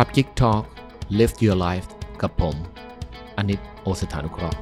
ครับ Geek Talk Live Your Life กับผมอนิตโอสถานุเคราะห์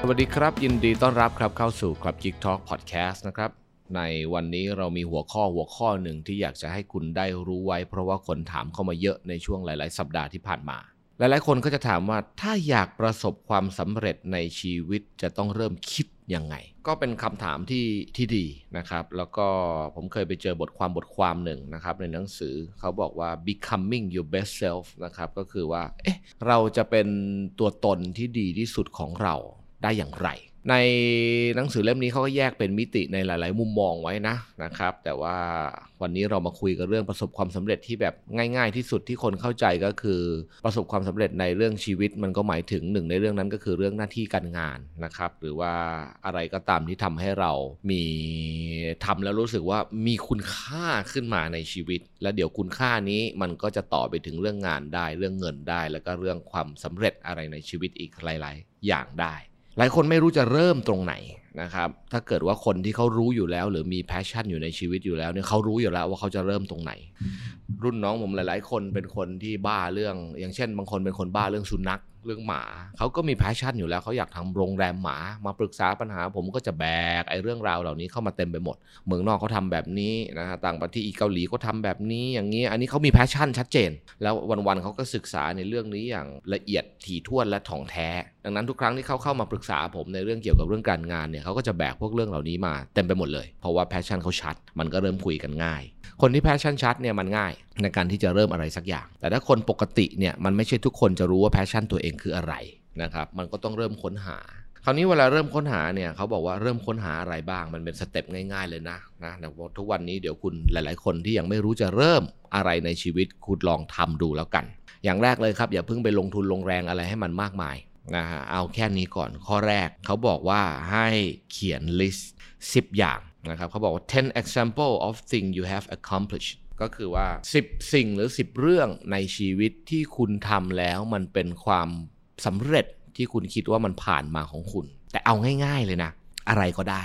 สวัสดีครับ ยินดีต้อนรับครับเข้าสู่ครับ Geek Talk Podcast นะครับ ในวันนี้เรามีหัวข้อหัวข้อหนึ่งที่อยากจะให้คุณได้รู้ไว้ เพราะว่าคนถามเข้ามาเยอะในช่วงหลาย ๆ สัปดาห์ที่ผ่านมา หลาย ๆ คนก็จะถามว่าถ้าอยากประสบความสำเร็จในชีวิตจะต้องเริ่มคิด ยังไง ก็เป็นคำถามที่ที่ดีนะครับ แล้วก็ผมเคยไปเจอบทความบทความหนึ่งนะครับ ในหนังสือเขาบอกว่า becoming your best self นะครับ ก็คือว่า เอ๊ะ เราจะเป็นตัวตนที่ดีที่สุดของเราได้อย่างไร ในหนังสือเล่มนี้เขาก็แยกเป็นมิติในหลาย ๆ มุมมองไว้นะนะครับ แต่ว่าวันนี้เรามาคุยกันเรื่องประสบความสำเร็จที่แบบง่าย ๆ ที่สุดที่คนเข้าใจก็คือประสบความสำเร็จในเรื่องชีวิต มันก็หมายถึงหนึ่งในเรื่องนั้นก็คือเรื่องหน้าที่การงานนะครับ หรือว่าอะไรก็ตามที่ทำให้เรามีทำแล้วรู้สึกว่ามีคุณค่าขึ้นมาในชีวิต แล้วเดี๋ยวคุณค่านี้มันก็จะต่อไปถึงเรื่องงานได้ เรื่องเงินได้ แล้วก็เรื่องความสำเร็จอะไรในชีวิตอีกหลาย ๆ อย่างได้ หลายคนไม่รู้จะเริ่มตรงไหนนะครับ ถ้าเกิดว่าคนที่เขารู้อยู่แล้ว หรือมี passion อยู่ในชีวิตอยู่แล้วเนี่ยเขารู้อยู่แล้วว่าเขาจะเริ่มตรงไหน รุ่นน้องผมหลาย ๆ คนเป็นคนที่บ้าเรื่อง อย่างเช่น บางคนเป็นคนบ้าเรื่องสุนัข เรื่องหมาเขาก็มี passion อยู่แล้วเขาอยากทำโรงแรมหมามาปรึกษาปัญหา ผมก็จะแบกไอ้เรื่องราวเหล่านี้เข้ามาเต็มไปหมด เมืองนอกเขาทำแบบนี้นะฮะต่างประเทศอีกเกาหลีก็ทำแบบนี้อย่างนี้ อันนี้เขามี passion ชัดเจน แล้ววันๆเขาก็ศึกษาในเรื่องนี้อย่างละเอียดถี่ถ้วนและถ่องแท้ ดังนั้นทุกครั้งที่เขาเข้ามาปรึกษาผมในเรื่องเกี่ยวกับเรื่องการงานเนี่ยเขาก็จะแบกพวกเรื่องเหล่านี้มาเต็มไปหมดเลย เพราะว่า passion เขาชัด มันก็เริ่มคุยกันง่าย คนที่ passion ชัดเนี่ยมันง่ายในการที่จะเริ่มอะไรสักอย่าง แต่ถ้าคนปกติเนี่ยมันไม่ใช่ทุกคนจะรู้ว่า passion ตัวเองคืออะไรนะครับมันก็ต้องเริ่มค้นหาคราวนี้เวลาเริ่มค้นหาเนี่ยเขาบอกว่าเริ่มค้นหาอะไรบ้างมันเป็น step ง่ายๆเลยนะนะแต่ทุกวันนี้เดี๋ยวคุณหลาย ๆ คนที่ยังไม่รู้จะเริ่มอะไรในชีวิตคุณลองทำดูแล้วกัน อย่างแรกเลยครับ อย่าเพิ่งไปลงทุนลงแรงอะไรให้มันมากมายนะฮะเอาแค่นี้ก่อนข้อแรกเขาบอกว่าให้เขียน list 10 อย่าง นะครับเขาบอกว่า 10 example of things you have accomplished ก็คือว่า 10 สิ่งหรือ 10 เรื่องในชีวิตที่คุณทำแล้วมันเป็นความสำเร็จที่คุณคิดว่ามันผ่านมาของคุณ แต่เอาง่าย ๆ เลยนะ อะไรก็ได้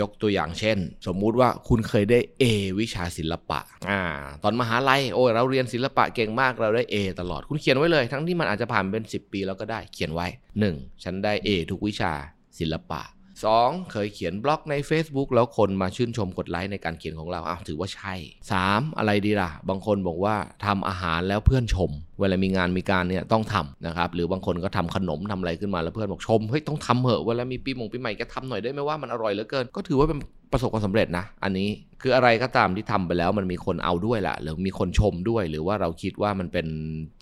ยกตัวอย่างเช่น สมมุติว่าคุณเคยได้ A วิชาศิลปะอ่าตอนมหาลัยโอ้ยเราเรียนศิลปะเก่งมากเราได้ A ตลอดคุณเขียนไว้เลย ทั้งที่มันอาจจะผ่านเป็น 10 ปีแล้วก็ได้เขียนไว้ 1. ฉันได้ A ทุกวิชาศิลปะ 2. เคยเขียนบล็อกใน Facebook แล้วคนมาชื่นชมกดไลค์ในการเขียนของเราอ้าวถือว่าใช่ 3. อะไรดีล่ะ บางคนบอกว่าทำอาหารแล้วเพื่อนชม เวลามีงานมีการเนี่ยต้องทำนะครับหรือบางคนก็ทำขนมทำอะไรขึ้นมาแล้วเพื่อนบอกชมเฮ้ยต้องทำเหอะเวลามีปีมงปีใหม่แกทำหน่อยได้ไหมว่ามันอร่อยเหลือเกิน ก็ถือว่าเป็นประสบความสำเร็จนะ อันนี้คืออะไรก็ตามที่ทำไปแล้วมันมีคนเอาด้วยแหละหรือมีคนชมด้วย หรือว่าเราคิดว่ามันเป็น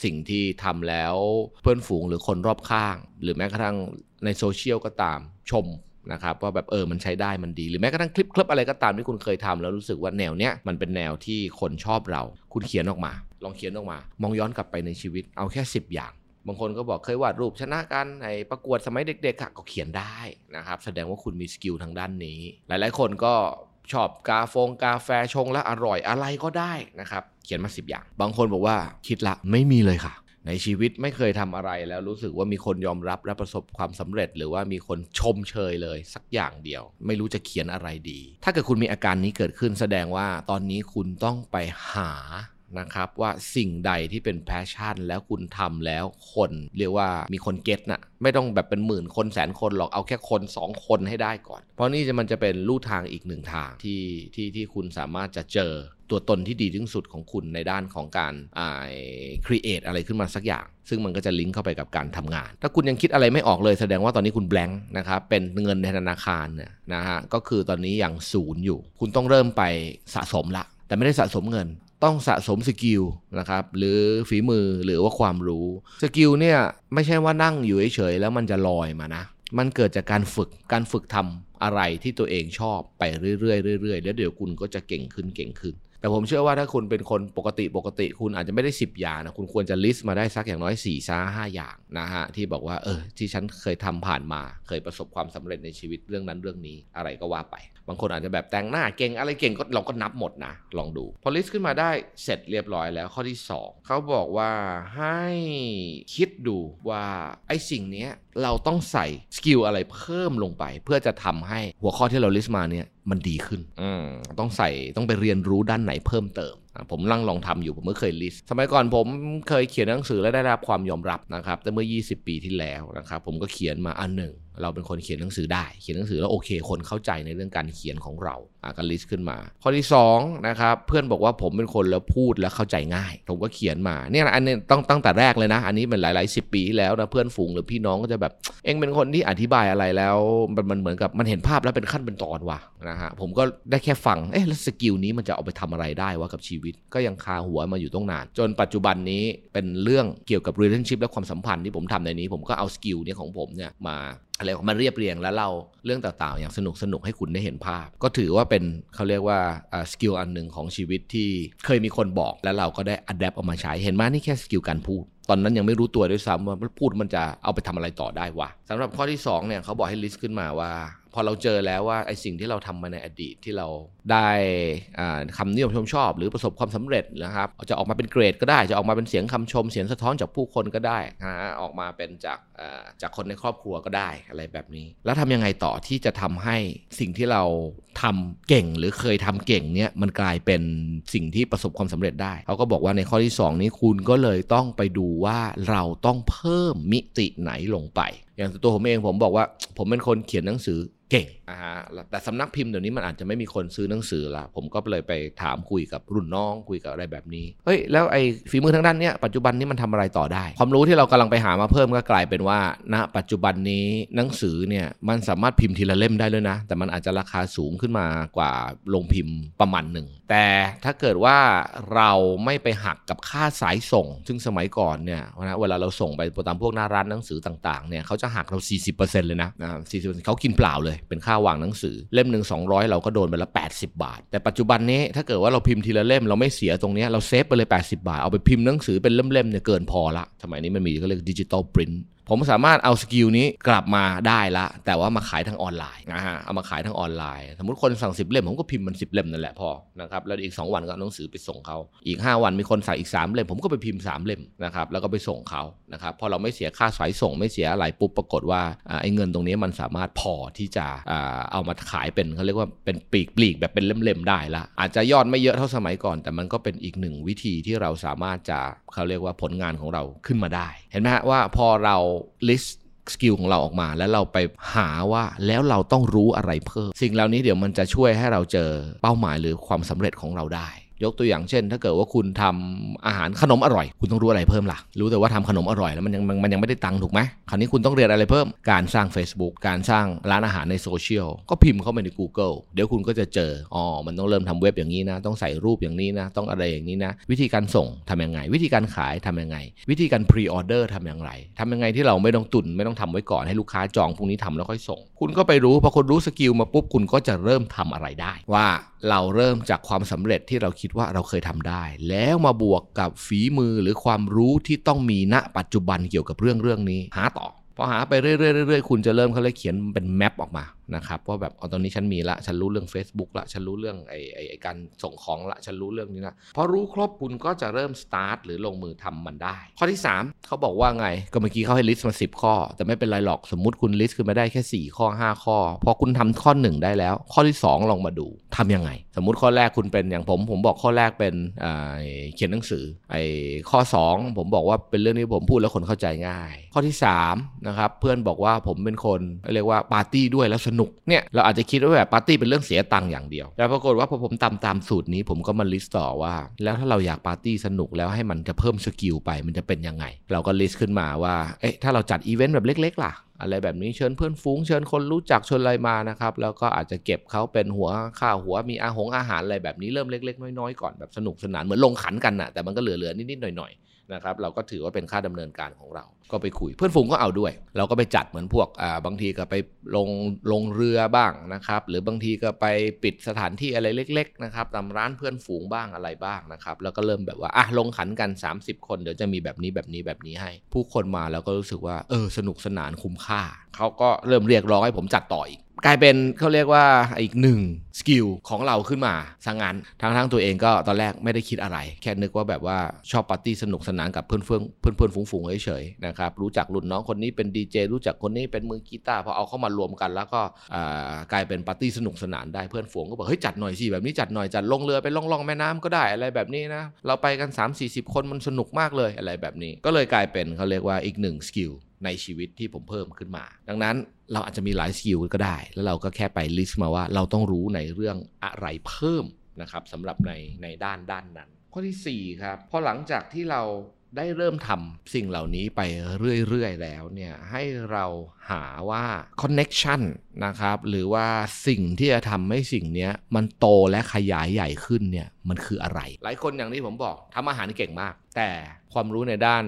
สิ่งที่ทำแล้วเพื่อนฝูงหรือคนรอบข้าง หรือแม้กระทั่งในโซเชียลก็ตามชม นะครับว่าแบบเออมันใช้ได้มันดีหรือแม้กระทั่งคลิปคลิปอะไรก็ตามที่คุณเคยทำแล้วรู้สึกว่าแนวเนี้ยมันเป็นแนวที่คนชอบเรา คุณเขียนออกมา ลองเขียนออกมา มองย้อนกลับไปในชีวิตเอาแค่ 10 อย่าง บางคนก็บอกเคยวาดรูปชนะกันในประกวดสมัยเด็กๆก็เขียนได้นะครับแสดงว่าคุณมี skill ทางด้านนี้ หลายๆ คนก็ชอบกาฟงกาแฟชงแล้วอร่อยอะไรก็ได้นะครับเขียนมา 10 อย่าง บางคนบอกว่าคิดละไม่มีเลยค่ะ ในชีวิตไม่เคยทำอะไรแล้วรู้สึกว่ามีคนยอมรับและประสบความสำเร็จ หรือว่ามีคนชมเชยเลย สักอย่างเดียว ไม่รู้จะเขียนอะไรดี ถ้าเกิดคุณมีอาการนี้เกิดขึ้นแสดงว่าตอนนี้คุณต้องไปหา นะครับว่าสิ่งใดที่เป็น passion แล้วคุณทำแล้วคนเรียกว่ามีคน get น่ะไม่ต้องแบบเป็นหมื่นคนแสนคนหรอกเอาแค่คน 2 คนให้ได้ก่อน เพราะนี่จะมันจะเป็นลู่ทางอีกหนึ่งทางที่ที่ที่คุณสามารถจะเจอตัวตนที่ดีที่สุดของคุณในด้านของการอ่า create อะไรขึ้นมาสักอย่าง ซึ่งมันก็จะลิงก์เข้าไปกับการทำงาน ถ้าคุณยังคิดอะไรไม่ออกเลยแสดงว่าตอนนี้คุณ blank นะครับเป็นเงินในธนาคารเนี่ยนะฮะก็คือตอนนี้ยังศูนย์อยู่ คุณต้องเริ่มไปสะสมละแต่ไม่ได้สะสมเงิน ต้องสะสม skill นะครับหรือฝีมือหรือว่าความรู้ skill เนี่ยไม่ใช่ว่านั่งอยู่เฉยๆแล้วมันจะลอยมานะ มันเกิดจากการฝึกการฝึกทำอะไรที่ตัวเองชอบไปเรื่อยๆเรื่อยๆแล้วเดี๋ยวคุณก็จะเก่งขึ้นเก่งขึ้น แต่ผมเชื่อว่าถ้าคุณเป็นคนปกติปกติ คุณอาจจะไม่ได้ 10 อย่างนะคุณควรจะ list มาได้สักอย่างน้อย4ี่ซ่าห้าอย่างนะฮะที่บอกว่าเออที่ฉันเคยทำผ่านมา เคยประสบความสำเร็จในชีวิตเรื่องนั้นเรื่องนี้อะไรก็ว่าไป บางคนอาจจะแบบแต่งหน้าเก่งอะไรเก่งก็เราก็นับหมดนะ ลองดู พอ list ขึ้นมาได้เสร็จเรียบร้อยแล้วข้อที่ 2 เขาบอกว่าให้คิดดูว่าไอ้สิ่งนี้เราต้องใส่ skill อะไรเพิ่มลงไป เพื่อจะทำให้หัวข้อที่เรา list มาเนี่ย มันดีขึ้นอืมต้องใส่ต้องไปเรียนรู้ด้านไหนเพิ่มเติมอะผมนั่งลองทำอยู่ผมไม่เคย list สมัยก่อนผมเคยเขียนหนังสือและได้รับความยอมรับนะครับแต่เมื่อ 20 ปีที่แล้วนะครับผมก็เขียนมาอันหนึ่งเราเป็นคนเขียนหนังสือได้ เขียนหนังสือแล้วโอเค คนเข้าใจในเรื่องการเขียนของเราอะก็ list ขึ้นมา ข้อที่2นะครับเพื่อนบอกว่าผมเป็นคนแล้วพูดแล้วเข้าใจง่าย ผมก็เขียนมาเนี่ยนะอันนี้ต้องตั้งแต่แรกเลยนะ อันนี้เป็นหลายๆสิบปีที่แล้วนะเพื่อนฝูงหรือพี่น้องก็จะแบบ เองเป็นคนที่อธิบายอะไรแล้วมันมันเหมือนกับมันเห็นภาพแล้วเป็นขั้นเป็นตอนว่ะ นะฮะผมก็ได้แค่ฟังเอ๊ะแล้ว skill นี้มันจะเอาไปทำอะไรได้วะกับชีวิต ก็ยังคาหัวมาอยู่ตั้งนาน จนปัจจุบันนี้เป็นเรื่องเกี่ยวกับ relationship และความสัมพันธ์ที่ผมทำในนี้ ผมก็เอา skill เนี่ยของผมเนี่ยมาอะไรมาเรียบเรียงแล้วเล่าเรื่องต่างๆ อย่างสนุกสนุกให้คุณได้เห็นภาพ ก็ถือว่าเป็นเขาเรียกว่า skill อันหนึ่งของชีวิตที่เคยมีคนบอกแล้วเราก็ได้ adapt เอามาใช้เห็นไหมนี่แค่ skill การพูด ตอนนั้นยังไม่รู้ตัวด้วยซ้ำว่าพูดมันจะเอาไปทำอะไรต่อได้วะสำหรับข้อที่2เนี่ยเขาบอกให้ list ขึ้นมาว่า พอเราเจอแล้วว่าไอ้สิ่งที่เราทำมาในอดีตที่เราได้คำนิยมชมชอบ หรือประสบความสำเร็จนะครับ จะออกมาเป็นเกรดก็ได้จะออกมาเป็นเสียงคำชม เสียงสะท้อนจากผู้คนก็ได้นะออกมาเป็นจากจากคนในครอบครัวก็ได้อะไรแบบนี้ แล้วทำยังไงต่อที่จะทำให้สิ่งที่เราทำเก่งหรือเคยทำเก่งเนี่ยมันกลายเป็นสิ่งที่ประสบความสำเร็จได้เขาก็บอกว่าในข้อที่ 2 นี้คุณก็เลยต้องไปดูว่าเราต้องเพิ่มมิติไหนลงไป อย่างตัวผมเองผมบอกว่าผมเป็นคนเขียนหนังสือเก่งะฮะแต่สำนักพิมพ์เดี๋ยวนี้มันอาจจะไม่มีคนซื้อหนังสือละผมก็เลยไปถามคุยกับรุ่นน้องคุยกับอะไรแบบนี้เฮ้ยแล้วไอ้ฝีมือทางด้านเนี้ยปัจจุบันนี้มันทำอะไรต่อได้ ความรู้ที่เรากำลังไปหามาเพิ่มก็กลายเป็นว่า ณ ปัจจุบันนี้หนังสือเนี่ยมันสามารถพิมพ์ทีละเล่มได้เลยนะ แต่มันอาจจะราคาสูงขึ้นมากว่าลงพิมพ์ประมาณหนึ่ง แต่ถ้าเกิดว่าเราไม่ไปหักกับค่าสายส่ง ซึ่งสมัยก่อนเนี่ยนะเวลาเราส่งไปตามพวกหน้าร้านหนังสือต่างๆเนี่ยเขาจะหักเรา 40%เลยนะนะ40%เขากินเปล่าเลย เป็นค่าวางหนังสือ เล่มหนึ่ง200 เราก็โดนไปละ 80 บาท แต่ปัจจุบันนี้ถ้าเกิดว่าเราพิมพ์ทีละเล่มเราไม่เสียตรงนี้เรา save ไปเลย 80 บาท เอาไปพิมพ์หนังสือเป็นเล่มๆเนี่ยเกินพอละสมัยนี้มันมีก็เรียก digital print ผมสามารถเอา skill นี้กลับมาได้ละ แต่ว่ามาขายทางออนไลน์นะฮะเอามาขายทางออนไลน์ สมมติคนสั่ง 10 เล่ม ผมก็พิมพ์มัน 10 เล่มนั่นแหละพอนะครับแล้วอีก 2 วันก็หนังสือไปส่งเขาอีก 5 วันมีคนสั่งอีก 3 เล่ม ผมก็ไปพิมพ์ 3 เล่มนะครับแล้วก็ไปส่งเขานะครับพอเราไม่เสียค่าสายส่งไม่เสียอะไรปุ๊บปรากฏว่าไอ้เงินตรงนี้มันสามารถพอที่จะเอามาขายเป็นเขาเรียกว่าเป็นปีกปลีกแบบเป็นเล่มๆได้ละอาจจะยอดไม่เยอะเท่าสมัยก่อน แต่มันก็เป็นอีกหนึ่งวิธีที่เราสามารถจะเขาเรียกว่าผลงานของเราขึ้นมาได้ เห็นไหมฮะว่าพอเรา list สกิลของเราออกมาแล้วเราไปหาว่าแล้วเราต้องรู้อะไรเพิ่ม สิ่งเหล่านี้เดี๋ยวมันจะช่วยให้เราเจอเป้าหมายหรือความสำเร็จของเราได้ ยกตัวอย่างเช่น ถ้าเกิดว่าคุณทำอาหารขนมอร่อย คุณต้องรู้อะไรเพิ่มล่ะ รู้แต่ว่าทำขนมอร่อยแล้วมันยังมันยังไม่ได้ตังค์ถูกไหมคราวนี้คุณต้องเรียนอะไรเพิ่มการสร้าง Facebook การสร้างร้านอาหารในโซเชียลก็พิมพ์เข้าไปใน Google เดี๋ยวคุณก็จะเจออ๋อมันต้องเริ่มทำเว็บอย่างนี้นะ ต้องใส่รูปอย่างนี้นะ ต้องอะไรอย่างนี้นะ วิธีการส่งทํำยังไง วิธีการขายทํำยังไง วิธีการ pre-order ทำอย่างไรทำยังไงที่เราไม่ต้องตุนไม่ต้องทำไว้ก่อนให้ลูกค้าจองพรุ่งนี้ทำแล้วค่อยส่ง คุณก็ไปรู้พอคุณรู้ skill มาปุ๊บคุณก็จะเริ่มทำอะไรได้ ว่าเราเริ่มจากความสำเร็จที่เราคิดว่าเราเคยทำได้ แล้วมาบวกกับฝีมือหรือความรู้ที่ต้องมีณปัจจุบันเกี่ยวกับเรื่องเรื่องนี้ หาต่อพอหาไปเรื่อยๆคุณจะเริ่มเขาเลยเขียนเป็น map ออกมา นะครับว่าแบบเอาตอนนี้ฉันมีละฉันรู้เรื่อง Facebook ละฉันรู้เรื่องไอ้ไอ้การส่งของละฉันรู้เรื่องนี้ละพอรู้ครบคุณก็จะเริ่มสตาร์ทหรือลงมือทำมันได้ ข้อที่ 3 เขาบอกว่าไง ก็เมื่อกี้เขาให้ list มา 10 ข้อ แต่ไม่เป็นไรหรอกสมมุติคุณ list ขึ้นมาได้แค่ 4 ข้อ 5 ข้อ พอคุณทำข้อ 1 ได้แล้ว ข้อที่ 2 ลองมาดูทำยังไง สมมุติข้อแรกคุณเป็นอย่างผม ผมบอกข้อแรกเป็นเขียนหนังสือไอ้ข้อ 2 ผมบอกว่าเป็นเรื่องที่ผมพูดแล้วคนเข้าใจง่าย ข้อที่3นะครับเพื่อนบอกว่าผมเป็นคนเรียกว่าปาร์ตี้ด้วยแล้วสนุกเนี่ยเราอาจจะคิดว่าแบบปาร์ตี้เป็นเรื่องเสียตังค์อย่างเดียว แต่ปรากฏว่าพอผมตามตามสูตรนี้ผมก็มา list ต่อว่า แล้วถ้าเราอยากปาร์ตี้สนุกแล้วให้มันจะเพิ่ม skill ไปมันจะเป็นยังไง เราก็ list ขึ้นมาว่าเอ๊ะถ้าเราจัดอีเวนต์แบบเล็ก ๆ ล่ะอะไรแบบนี้เชิญเพื่อนฝูงเชิญคนรู้จักชวนอะไรมานะครับ แล้วก็อาจจะเก็บเขาเป็นหัวข้าวหัวมีอาหงอาหารอะไรแบบนี้เริ่มเล็ก ๆ น้อยๆก่อนแบบสนุกสนานเหมือนลงขันกันนะแต่มันก็เหลือๆนิดๆหน่อยๆ นะครับเราก็ถือว่าเป็นค่าดำเนินการของเรา ก็ไปคุย เพื่อนฝูงก็เอาด้วย เราก็ไปจัดเหมือนพวกอ่าบางทีก็ไปลงลงเรือบ้างนะครับหรือบางทีก็ไปปิดสถานที่อะไรเล็กๆนะครับตามร้านเพื่อนฝูงบ้างอะไรบ้างนะครับแล้วก็เริ่มแบบว่าอะลงขันกัน 30 คนเดี๋ยวจะมีแบบนี้แบบนี้แบบนี้ให้ ผู้คนมาแล้วก็รู้สึกว่าเออสนุกสนานคุ้มค่าเขาก็เริ่มเรียกร้องให้ผมจัดต่ออีก กลายเป็นเขาเรียกว่าอีกหนึ่ง skill ของเราขึ้นมาสังงานทั้งทั้งตัวเองก็ตอนแรกไม่ได้คิดอะไร แค่นึกว่าแบบว่าชอบปาร์ตี้สนุกสนานกับเพื่อนเพื่อนเพื่อนเพื่อนฝูงๆเฉยๆนะครับรู้จักรุ่นน้องคนนี้เป็นดีเจรู้จักคนนี้เป็นมือกีตาร์พอเอาเข้ามารวมกัน แล้วก็กลายเป็นปาร์ตี้สนุกสนานได้เพื่อนฝูงก็บอกเฮ้ยจัดหน่อยสิแบบนี้จัดหน่อยจัดลงเรือไปล่องล่องแม่น้ำก็ได้อะไรแบบนี้นะเราไปกัน 3 4 0 คนมันสนุกมากเลยอะไรแบบนี้ ก็เลยกลายเป็นเขาเรียกว่าอีกหนึ่ง skill ในชีวิตที่ผมเพิ่มขึ้นมา ดังนั้นเราอาจจะมีหลาย skill ก็ได้ แล้วเราก็แค่ไป list มาว่าเราต้องรู้ในเรื่องอะไรเพิ่มนะครับสำหรับในในด้านด้านนั้น ข้อที่ 4 ครับพอหลังจากที่เราได้เริ่มทำสิ่งเหล่านี้ไปเรื่อยๆ แล้วเนี่ยให้เราหาว่า connection นะครับหรือว่าสิ่งที่จะทำให้สิ่งนี้มันโตและขยายใหญ่ขึ้นเนี่ยมันคืออะไร หลายคนอย่างที่ผมบอกทำอาหารเก่งมาก แต่ ความรู้ในด้าน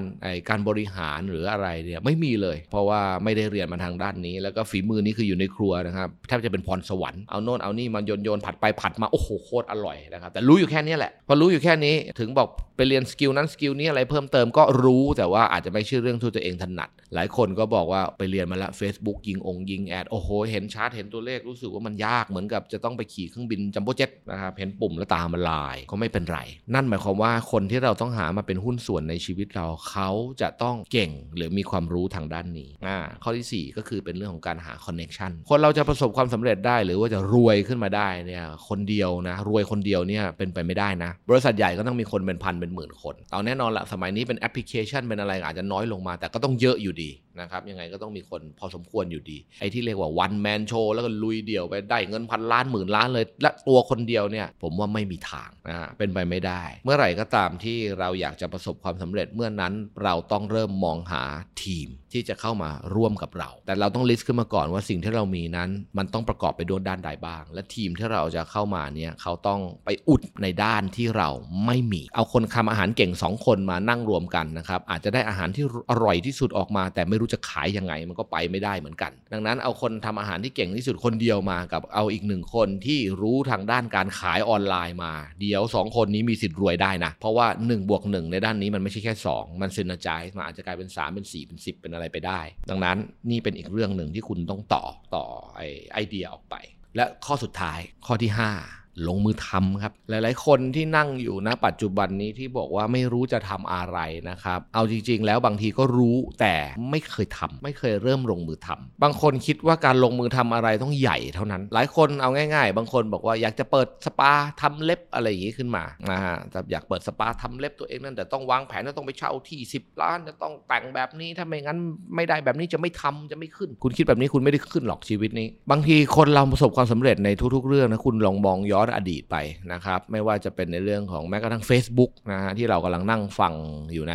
การบริหารหรืออะไรเนี่ยไม่มีเลย เพราะว่าไม่ได้เรียนมาทางด้านนี้ แล้วก็ฝีมือนี้คืออยู่ในครัวนะครับแทบจะเป็นพรสวรรค์เอาโน่นเอานี่มันโยนโยนผัดไปผัดมาโอ้โหโคตรอร่อยนะครับแต่รู้อยู่แค่นี้แหละพอรู้อยู่แค่นี้ถึงบอกไปเรียน skill นั้น skill นี้อะไรเพิ่มเติมก็รู้แต่ว่าอาจจะไม่ใช่เรื่องที่ตัวเองถนัด หลายคนก็บอกว่าไปเรียนมาแล้ว Facebook ยิงองยิง ad โอ้โหเห็นชาร์ตเห็นตัวเลขรู้สึกว่ามันยากเหมือนกับจะต้องไปขี่เครื่องบินจัมโบ้เจ็ตนะครับเห็นปุ่มแล้วตามันลายก็ไม่เป็นไร นั่นหมายความว่าคนที่เราต้องหามาเป็นหุ้นส่วนในชีวิตเราเขาจะต้องเก่งหรือมีความรู้ทางด้านนี้อ่าข้อที่ 4 ก็คือเป็นเรื่องของการหา connection คนเราจะประสบความสำเร็จได้หรือว่าจะรวยขึ้นมาได้เนี่ยคนเดียวนะ รวยคนเดียวเนี่ยเป็นไปไม่ได้นะ บริษัทใหญ่ก็ต้องมีคนเป็นพันเป็นหมื่นคนเอาแน่นอนละสมัยนี้เป็นแอปพลิเคชันเป็นอะไรอาจจะน้อยลงมา แต่ก็ต้องเยอะอยู่ดีนะครับยังไงก็ต้องมีคนพอสมควรอยู่ดี ไอ้ที่เรียกว่า one man show แล้วก็ลุยเดี่ยวไปได้เงินพันล้านหมื่นล้านเลย และตัวคนเดียวเนี่ยผมว่าไม่มีทางนะฮะเป็นไปไม่ได้ เมื่อไหร่ก็ตามที่เราอยากจะประสบความสำเร็จเมื่อนั้นเราต้องเริ่มมองหาทีมที่จะเข้ามาร่วมกับเรา แต่เราต้องลิสต์ขึ้นมาก่อนว่าสิ่งที่เรามีนั้น มันต้องประกอบไปด้วยด้านใดบ้าง และทีมที่เราจะเข้ามาเนี่ยเขาต้องไปอุดในด้านที่เราไม่มี เอาคนทาอาหารเก่ง 2 คนมานั่งรวมกันนะครับอาจจะได้อาหารที่อร่อยที่สุดออกมา แต่ไม่รู้จะขายยังไงมันก็ไปไม่ได้เหมือนกัน ดังนั้นเอาคนทำอาหารที่เก่งที่สุดคนเดียวมากับเอาอีกหนึ่งคนที่รู้ทางด้านการขายออนไลน์มา เดี๋ยว 2 คนนี้มีสิทธิ์รวยได้นะเพราะว่า1บวก1ในด้านนี้มันไม่ใช่แค่ 2 มันซินจายมาอาจจะกลายเป็น 3 เป็น 4 เป็น 10 เป็นอะไรไปได้ ดังนั้นนี่เป็นอีกเรื่องหนึ่งที่คุณต้องต่อต่อไอไอเดียออกไป และข้อสุดท้ายข้อที่ 5 ลงมือทำครับ หลาย ๆ คนที่นั่งอยู่ณปัจจุบันนี้ที่บอกว่าไม่รู้จะทำอะไรนะครับ เอาจริง ๆ แล้วบางทีก็รู้แต่ไม่เคยทำไม่เคยเริ่มลงมือทำบางคนคิดว่าการลงมือทำอะไรต้องใหญ่เท่านั้น หลายคนเอาง่าย ๆ บางคนบอกว่าอยากจะเปิดสปาทำเล็บอะไรอย่างนี้ขึ้นมานะฮะอยากเปิดสปาทำเล็บตัวเองนั่นแต่ต้องวางแผนต้องไปเช่าที่ 10 ล้านจะต้องแต่งแบบนี้ถ้าไม่งั้นไม่ได้แบบนี้จะไม่ทำจะไม่ขึ้น คุณคิดแบบนี้คุณไม่ได้ขึ้นหรอกชีวิตนี้ บางทีคนเราประสบความสำเร็จในทุก ๆ เรื่องนะคุณลองมองย้อนอดีตไปนะครับ ไม่ว่าจะเป็นในเรื่องของแม้กระทั่ง Facebook นะฮะที่เรากำลังนั่งฟังอยู่ใน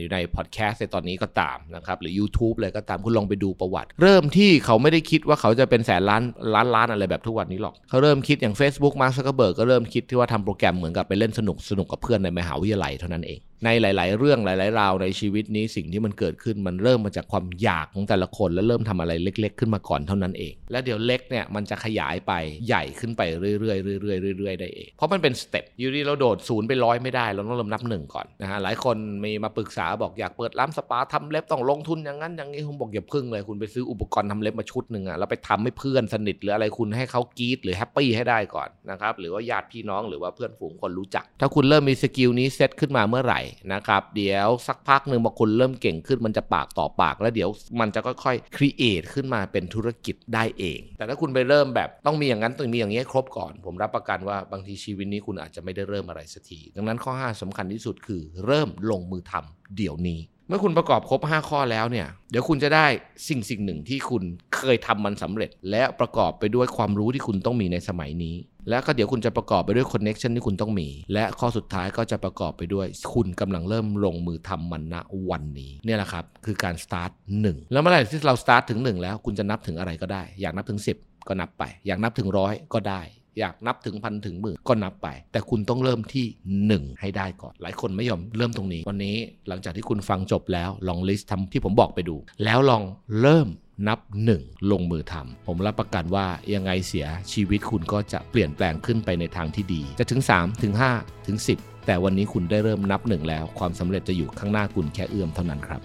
อยู่ในพอดแคสต์ในตอนนี้ก็ตามนะครับหรือ YouTube เลยก็ตามคุณลองไปดูประวัติ เริ่มที่เขาไม่ได้คิดว่าเขาจะเป็นแสนล้านล้านล้านอะไรแบบทุกวันนี้หรอก เขาเริ่มคิดอย่าง Facebook มาร์คซักเคอร์เบิร์กก็เริ่มคิดที่ว่าทำโปรแกรมเหมือนกับไปเล่นสนุกสนุกกับเพื่อนในมหาวิทยาลัยเท่านั้นเองในหลาย ๆ เรื่องหลาย ๆ ราวในชีวิตนี้สิ่งที่มันเกิดขึ้นมันเริ่มมาจากความอยากของแต่ละคน แล้วเริ่มทำอะไรเล็ก ๆ ขึ้นมาก่อนเท่านั้นเอง แล้วเดี๋ยวเล็กเนี่ยมันจะขยายไปใหญ่ขึ้นไปเรื่อยๆเรื่อยๆเรื่อยๆได้เอง เพราะมันเป็น step อยู่ดีเราโดดศูนย์ไปร้อยไม่ได้เราต้องเริ่มนับหนึ่งก่อนนะฮะหลายคนมีมาปรึกษาบอกอยากเปิดร้านสปาทำเล็บต้องลงทุนอย่างนั้นอย่างนี้ผมบอกอย่าพึ่งเลยคุณไปซื้ออุปกรณ์ทำเล็บมาชุดหนึ่งอะแล้วไปทำให้เพื่อนสนิทหรืออะไรคุณให้เขากรี๊ดหรือ happy ให้ได้ก่อนนะครับหรือว่าญาติพี่น้องหรือว่าเพื่อนฝูงคนรู้จัก ถ้าคุณเริ่มมี skill นี้เซตขึ้นมาเมื่อไหร่นะครับ เดี๋ยวสักพักหนึ่งบางคนเริ่มเก่งขึ้นมันจะปากต่อปาก แล้วเดี๋ยวมันจะค่อยๆ create ขึ้นมาเป็นธุรกิจได้เอง แต่ถ้าคุณไปเริ่มแบบต้องมีอย่างนั้นต้องมีอย่างนี้ครบก่อน ผมรับประกันว่าบางทีชีวิตนี้คุณอาจจะไม่ได้เริ่มอะไรสักทีดังนั้นข้อ 5สำคัญที่สุดคือ เริ่มลงมือทำเดี๋ยวนี้เมื่อคุณประกอบครบ 5 ข้อแล้วเนี่ย เดี๋ยวคุณจะได้สิ่งสิ่งหนึ่งที่คุณเคยทำมันสำเร็จ และประกอบไปด้วยความรู้ที่คุณต้องมีในสมัยนี้ แล้วก็เดี๋ยวคุณจะประกอบไปด้วย connection ที่คุณต้องมี และข้อสุดท้ายก็จะประกอบไปด้วย คุณกำลังเริ่มลงมือทำมันณวันนี้เนี่ยแหละครับ คือการสตาร์ทหนึ่งแล้วเมื่อไหร่ที่เราสตาร์ทถึง1แล้ว คุณจะนับถึงอะไรก็ได้ อยากนับถึง 10 ก็นับไป อยากนับถึงร้อยก็ได้อยากนับถึงพันถึงหมื่นก็นับไป แต่คุณต้องเริ่มที่ 1 ให้ได้ก่อน หลายคนไม่ยอมเริ่มตรงนี้ วันนี้หลังจากที่คุณฟังจบแล้วลอง list ทำที่ผมบอกไปดู แล้วลองเริ่ม นับ1ลงมือทำผมรับประกันว่ายังไงเสียชีวิตคุณก็จะเปลี่ยนแปลงขึ้นไปในทางที่ดี จะถึง 3 ถึง 5 ถึง 10 แต่วันนี้คุณได้เริ่มนับหนึ่งแล้ว ความสำเร็จจะอยู่ข้างหน้าคุณแค่เอื้อมเท่านั้นครับ